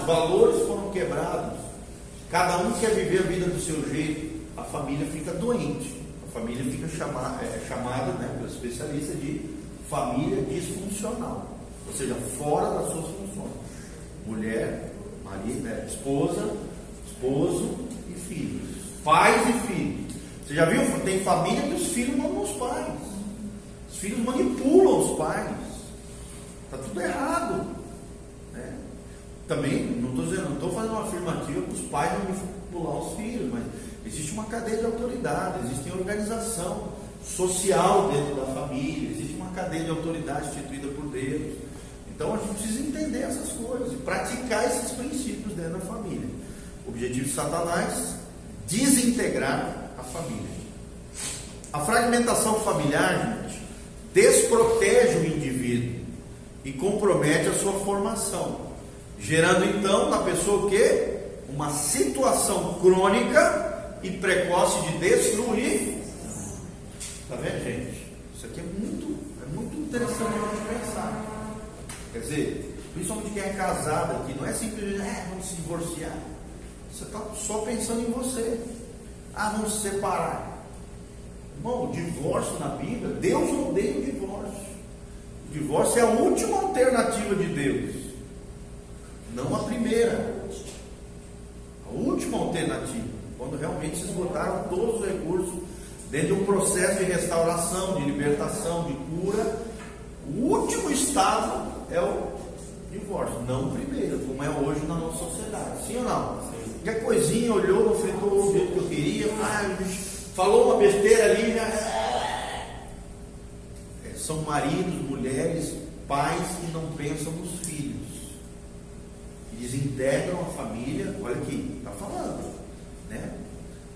quebrados, valores foram quebrados. Cada um quer viver a vida do seu jeito. A família fica doente. A família fica chama, é, chamada, né, pelo especialista, de família disfuncional. Ou seja, fora das suas funções. Mulher, marido, né, esposa, esposo e filhos. Pais e filhos. Você já viu? Tem família que os filhos mandam os pais. Os filhos manipulam os pais. Está tudo errado. Também, não estou dizendo, não estou fazendo uma afirmativa para os pais manipular os filhos, mas existe uma cadeia de autoridade, existe organização social dentro da família, existe uma cadeia de autoridade instituída por Deus. Então a gente precisa entender essas coisas e praticar esses princípios dentro da família. O objetivo de Satanás desintegrar a família. A fragmentação familiar, gente, desprotege o indivíduo e compromete a sua formação, gerando então na pessoa o quê? Uma situação crônica e precoce de destruir. Está vendo, gente? Isso aqui é muito, é muito interessante para pensar. Quer dizer, principalmente quem é casado aqui, não é simplesmente, é, vamos se divorciar. Você está só pensando em você. Ah, vamos se separar. Irmão, o divórcio na Bíblia, Deus odeia o divórcio. O divórcio é a última alternativa de Deus, não a primeira. A última alternativa, quando realmente se esgotaram todos os recursos dentro de um processo de restauração, de libertação, de cura. O último estado é o divórcio, não o primeiro, como é hoje na nossa sociedade. Sim ou não? Qualquer coisinha olhou, não fritou o jeito que eu queria, ah, falou uma besteira ali, já. É, são maridos, mulheres, pais que não pensam nos filhos. Desintegram a família, olha aqui, está falando. Né?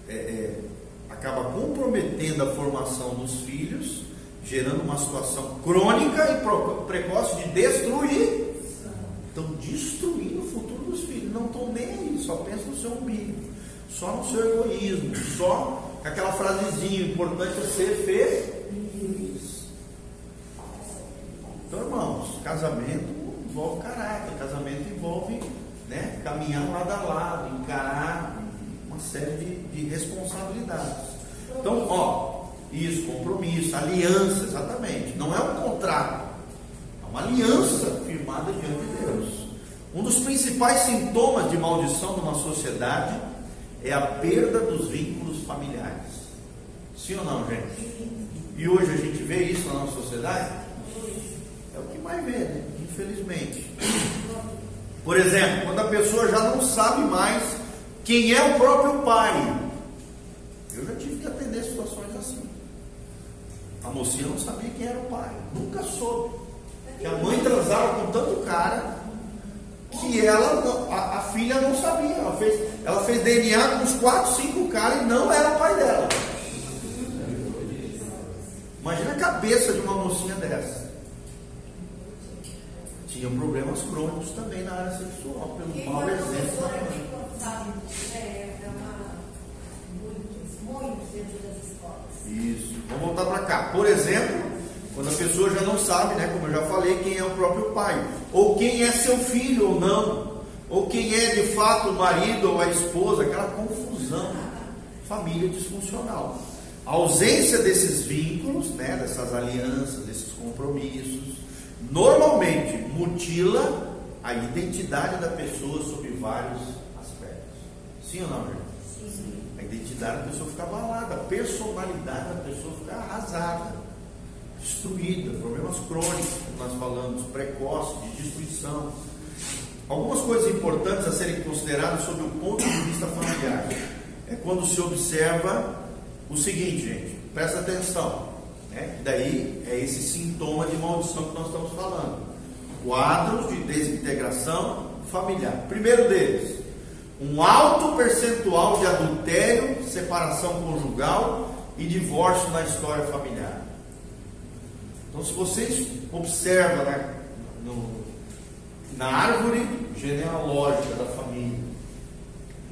É, é, acaba comprometendo a formação dos filhos, gerando uma situação crônica e precoce de destruir. Estão destruindo o futuro dos filhos. Não estão nem aí, só pensam no seu umbigo, só no seu egoísmo, só com aquela frasezinha, importante é ser feliz. Então, irmãos, casamento envolve caráter, casamento envolve né, caminhar lado a lado, encarar uma série de, de responsabilidades. Então, ó, isso, compromisso, aliança, exatamente. Não é um contrato, é uma aliança firmada diante de Deus. Um dos principais sintomas de maldição numa sociedade é a perda dos vínculos familiares. Sim ou não, gente? E hoje a gente vê isso na nossa sociedade? É o que mais né? Infelizmente. Por exemplo, quando a pessoa já não sabe mais quem é o próprio pai. Eu já tive que atender situações assim. A mocinha não sabia quem era o pai, nunca soube. Que a mãe transava com tanto cara que ela, a, a, filha não sabia. Ela fez, ela fez DNA com uns 4, 5 caras e não era o pai dela. Imagina a cabeça de uma mocinha dessa. Tinha problemas crônicos também na área sexual, pelo Quem mau exemplo da mãe. Isso. Vamos voltar para cá. Por exemplo, quando a pessoa já não sabe, né, como eu já falei, quem é o próprio pai, ou quem é seu filho ou não, ou quem é de fato o marido ou a esposa, aquela confusão, família disfuncional. A ausência desses vínculos, né, dessas alianças, desses compromissos, normalmente mutila a identidade da pessoa sob vários aspectos. Sim ou não? Sim. A identidade da pessoa fica abalada, a personalidade da pessoa fica arrasada destruída, problemas crônicos, como nós falamos, precoces, de destruição. Algumas coisas importantes a serem consideradas sob o ponto de vista familiar é quando se observa o seguinte, gente, presta atenção, né? daí é esse sintoma de maldição que nós estamos falando. Quadros de desintegração familiar. Primeiro deles, um alto percentual de adultério, separação conjugal e divórcio na história familiar. Então, se vocês observam né, no, na árvore genealógica da família,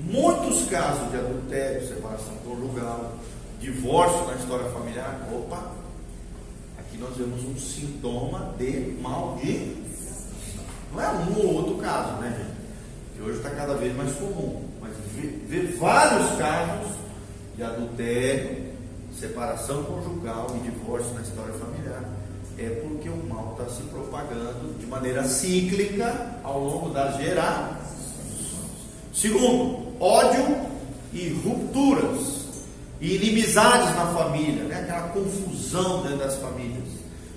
muitos casos de adultério, separação conjugal, divórcio na história familiar, opa, nós vemos um sintoma de maldição. Não é um ou outro caso, né, gente? vez mais comum. Mas ver vários casos de adultério, separação conjugal e divórcio na história familiar é porque o mal está se propagando de maneira cíclica ao longo das gerações. Segundo, ódio e rupturas e inimizades na família, né? aquela confusão dentro das famílias,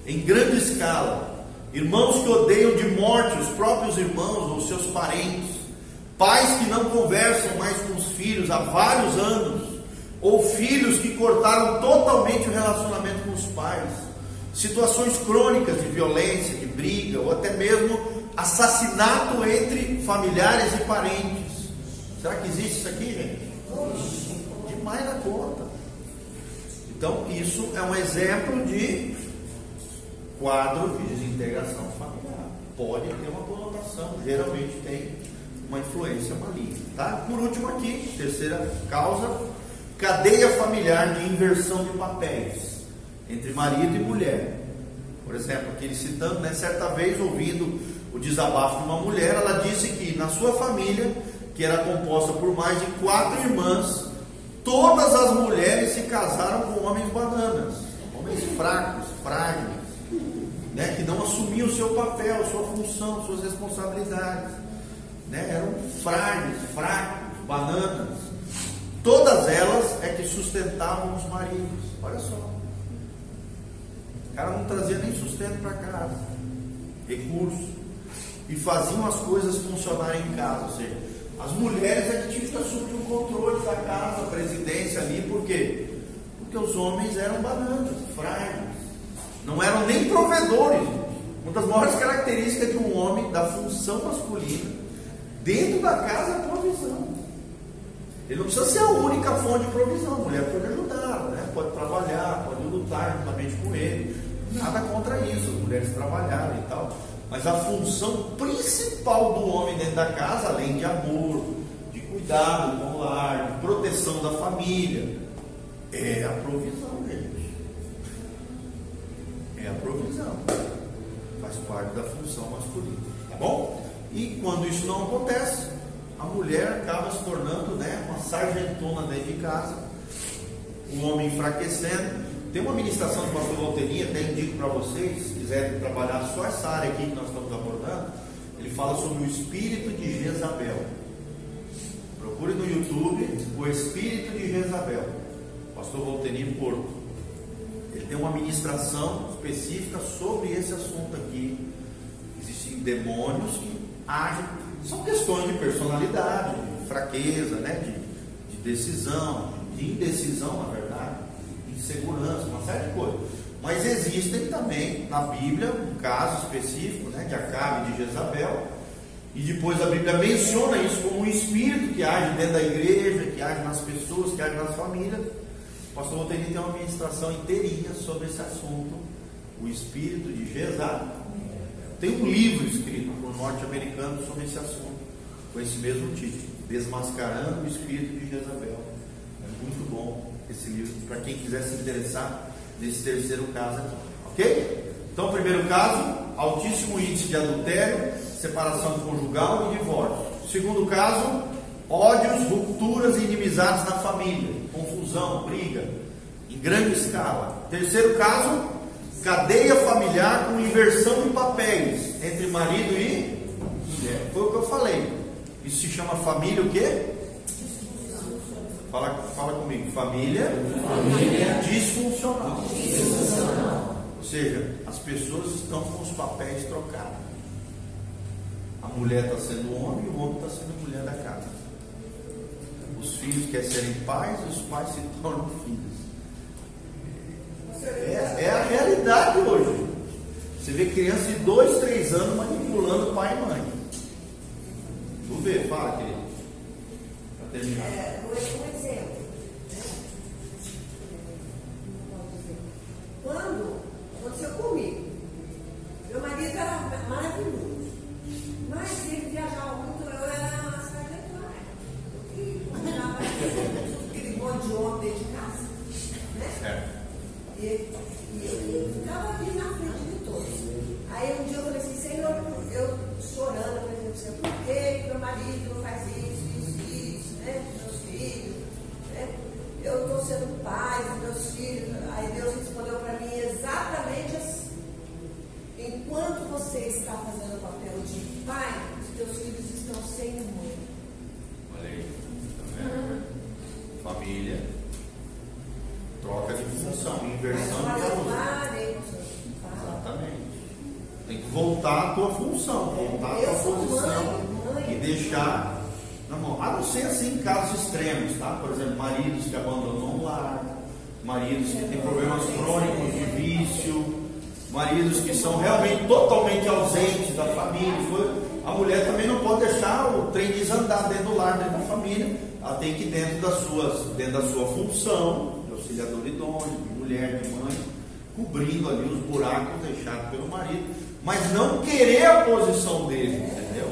em grande escala. Irmãos que odeiam de morte os próprios irmãos ou seus parentes, pais que não conversam mais com os filhos há vários anos, ou filhos que cortaram totalmente o relacionamento com os pais, situações crônicas de violência, de briga, ou até mesmo assassinato entre familiares e parentes. Será que existe isso aqui, gente? Demais na conta. Então, isso é um exemplo de quadro de desintegração familiar. Pode ter uma conotação, geralmente tem uma influência maligna. Tá? Por último, aqui, terceira causa, cadeia familiar de inversão de papéis entre marido e mulher. Por exemplo, aqui ele citando, né, certa vez ouvindo o desabafo de uma mulher, ela disse que na sua família, que era composta por mais de quatro irmãs, todas as mulheres se casaram com homens bananas, homens fracos, frágeis, né, que não assumiam o seu papel, sua função, suas responsabilidades. Né, eram frágeis, fracos, bananas. Todas elas é que sustentavam os maridos. Olha só. O cara não trazia nem sustento para casa, recurso. E faziam as coisas funcionarem em casa. Ou seja, as mulheres é que tinham que assumir o controle da casa, a presidência ali, por quê? Porque os homens eram bananas, frágeis. Não eram nem provedores. Uma das maiores características de um homem, da função masculina, dentro da casa é provisão. Ele não precisa ser a única fonte de provisão. A mulher pode ajudar, né? pode trabalhar, pode lutar juntamente com ele. Nada contra isso, mulheres trabalharem e tal. Mas a função principal do homem dentro da casa, além de amor, de cuidado com o lar, de proteção da família, é a provisão, gente. É a provisão. Faz parte da função masculina. Tá bom? E quando isso não acontece, a mulher acaba se tornando né, uma sargentona dentro de casa, o homem enfraquecendo. Tem uma ministração do pastor Valteri, até indico para vocês, se quiserem trabalhar só essa área aqui que nós estamos abordando, ele fala sobre o espírito de Jezabel. Procure no YouTube o espírito de Jezabel, pastor Valteri Porto. Ele tem uma ministração específica sobre esse assunto aqui. Existem demônios que agem são questões de personalidade, de fraqueza, né? de, de decisão, de indecisão, na verdade, de insegurança, uma série de coisas. Mas existem também na Bíblia um caso específico né, de Acabe de Jezabel. E depois a Bíblia menciona isso como um espírito que age dentro da igreja, que age nas pessoas, que age nas famílias. O pastor Voltaire tem uma ministração inteirinha sobre esse assunto, o espírito de Jezabel. Tem um livro escrito norte-americano sobre esse assunto, com esse mesmo título, Desmascarando o Espírito de Jezabel. É muito bom esse livro, para quem quiser se interessar nesse terceiro caso aqui. Ok? Então, primeiro caso, altíssimo índice de adultério, separação conjugal e divórcio. Segundo caso, ódios, rupturas e inimizades na família, confusão, briga, em grande escala. Terceiro caso, cadeia familiar com inversão de papéis entre marido e mulher. Foi o que eu falei. Isso se chama família o quê? Fala, fala comigo. Família, família disfuncional. disfuncional. Ou seja, as pessoas estão com os papéis trocados. A mulher está sendo homem e o homem está sendo mulher da casa. Os filhos querem serem pais e os pais se tornam filhos. É, é a realidade hoje. Você vê criança de dois, três anos manipulando pai e mãe. Tu vê, fala, querido. Terminar. É, um exemplo. Né? Quando aconteceu comigo, meu marido era maravilhoso. Mas ele viajava muito, eu era tua função, voltar à tua posição mãe, mãe. e deixar na mão. A não ser assim em casos extremos, tá? Por exemplo, maridos que abandonam o lar, maridos que têm problemas crônicos de vício, maridos que são realmente totalmente ausentes da família. A mulher também não pode deixar o trem desandar dentro do lar, dentro da família. Ela tem que dentro das suas, dentro da sua função, de auxiliador idôneo, de mulher, de mãe, cobrindo ali os buracos deixados pelo marido, mas não querer a posição dele, entendeu?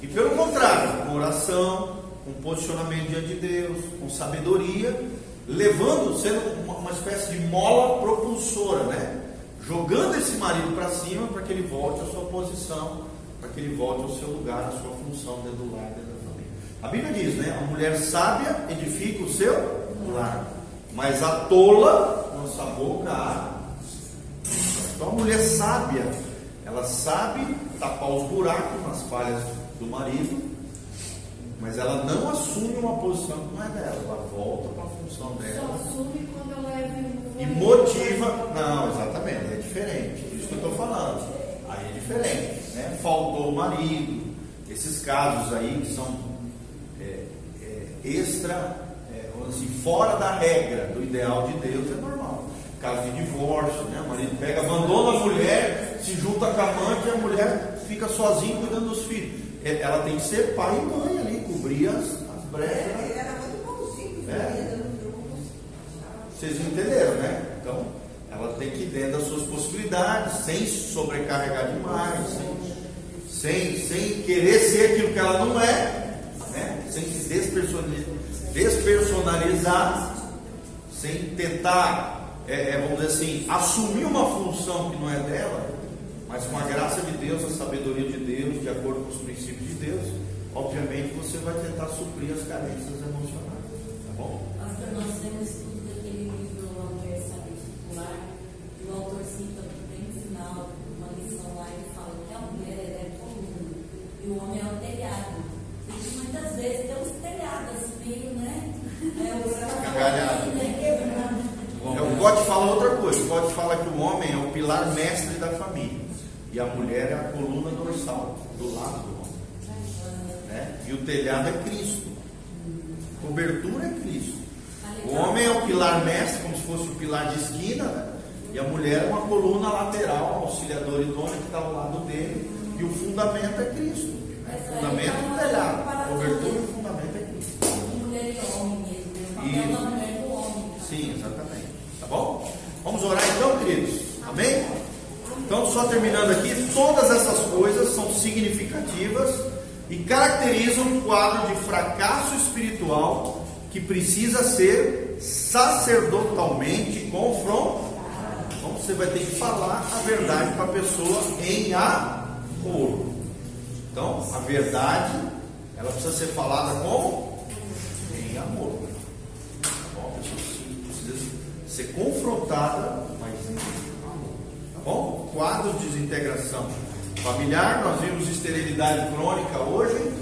E pelo contrário, com oração, com posicionamento diante de Deus, com sabedoria, levando, sendo uma, espécie de mola propulsora, né? Jogando esse marido para cima para que ele volte à sua posição, para que ele volte ao seu lugar, à sua função dentro do lar, dentro da família. A Bíblia diz, né? A mulher sábia edifica o seu lar, mas a tola, nossa boca, há então a mulher sábia, ela sabe tapar os buracos nas falhas do marido, mas ela não assume uma posição que não é dela, ela volta para a função Só dela assume quando ela é viúva. e motiva. Não, exatamente, é diferente. Por isso que eu estou falando. Aí é diferente. Né? Faltou o marido, esses casos aí que são é, é, extra, é, assim, fora da regra do ideal de Deus, é normal. Caso de divórcio, né? o marido pega, abandona a mulher, se junta com a amante e a mulher fica sozinha cuidando dos filhos. É, Ela tem que ser pai e mãe ali, cobrir as, as brechas. né? Ele era muito bonzinho, É. grupo. Vocês entenderam, né? Então, ela tem que ir dentro das suas possibilidades, sem se sobrecarregar demais, sem, sem, sem querer ser aquilo que ela não é, né? sem se despersonali- despersonalizar, sem tentar, é, é, vamos dizer assim, assumir uma função que não é dela, mas com a graça de Deus, a sabedoria de Deus, de acordo com os princípios de Deus, obviamente você vai tentar suprir as carências emocionais, tá bom? Pastor, nós temos estudo daquele livro O Amor Sabe Circular, e o autor cita bem no final uma lição lá, ele fala que a mulher ela é coluna e o homem é o telhado. E que muitas vezes tem uns telhados assim, meio, né? É, o Cagalhado. né? Quebrado. O God fala outra coisa. O God fala que o homem é o pilar mestre da família. E a mulher é a coluna dorsal, do lado do homem. Né? E o telhado é Cristo. Cobertura é Cristo. O homem é o pilar mestre, como se fosse o pilar de esquina, né? e a mulher é uma coluna lateral, um auxiliador idôneo que está ao lado dele. E o fundamento é Cristo. Né? O fundamento é o telhado. Cobertura e o fundamento é Cristo. Mulher e homem mesmo. né? O papel Isso. da mulher do homem. Sim, exatamente. Tá bom? Vamos orar então, queridos? Amém? Então, só terminando aqui, todas essas coisas são significativas e caracterizam um quadro de fracasso espiritual que precisa ser sacerdotalmente confrontado. Então, você vai ter que falar a verdade para a pessoa em amor. Então, a verdade, ela precisa ser falada como? Em amor. Tá bom? A pessoa precisa ser confrontada, mas em amor. Tá bom? Quadro de desintegração familiar, nós vimos esterilidade crônica hoje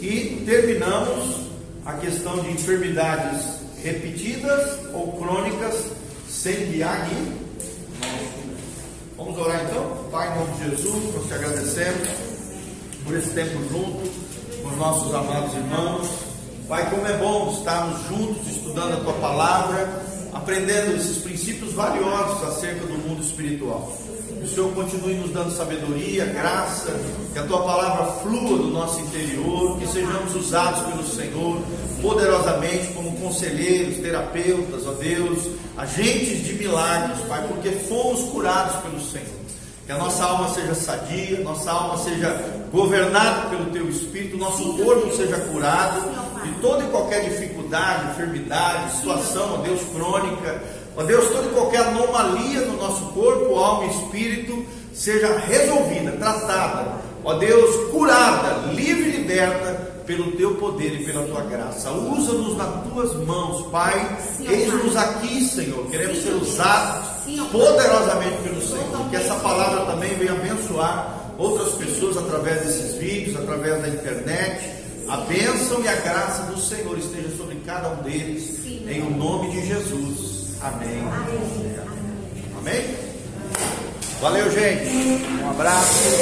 e terminamos a questão de enfermidades repetidas ou crônicas sem diagnóstico. Vamos orar então? Pai, em nome de Jesus, nós te agradecemos por esse tempo junto com os nossos amados irmãos. Pai, como é bom estarmos juntos estudando a tua palavra, aprendendo esses princípios valiosos acerca do mundo espiritual. Que o Senhor continue nos dando sabedoria, graça, que a tua palavra flua do nosso interior, que sejamos usados pelo Senhor poderosamente como conselheiros, terapeutas, ó Deus, agentes de milagres, Pai, porque fomos curados pelo Senhor. Que a nossa alma seja sadia, nossa alma seja governada pelo Teu Espírito, nosso corpo seja curado de toda e qualquer dificuldade, enfermidade, situação, ó Deus, crônica, ó Deus, toda e qualquer anomalia no nosso corpo, alma e espírito seja resolvida, tratada, ó Deus, curada, livre e liberta pelo teu poder e pela tua graça. Usa-nos nas tuas mãos, Pai. Eis-nos aqui, Senhor. Queremos ser usados poderosamente pelo Senhor. Que essa palavra também venha abençoar outras pessoas através desses vídeos, através da internet. A bênção e a graça do Senhor esteja sobre cada um deles, em o nome de Jesus. Amém. Amém. Valeu, gente. Um abraço.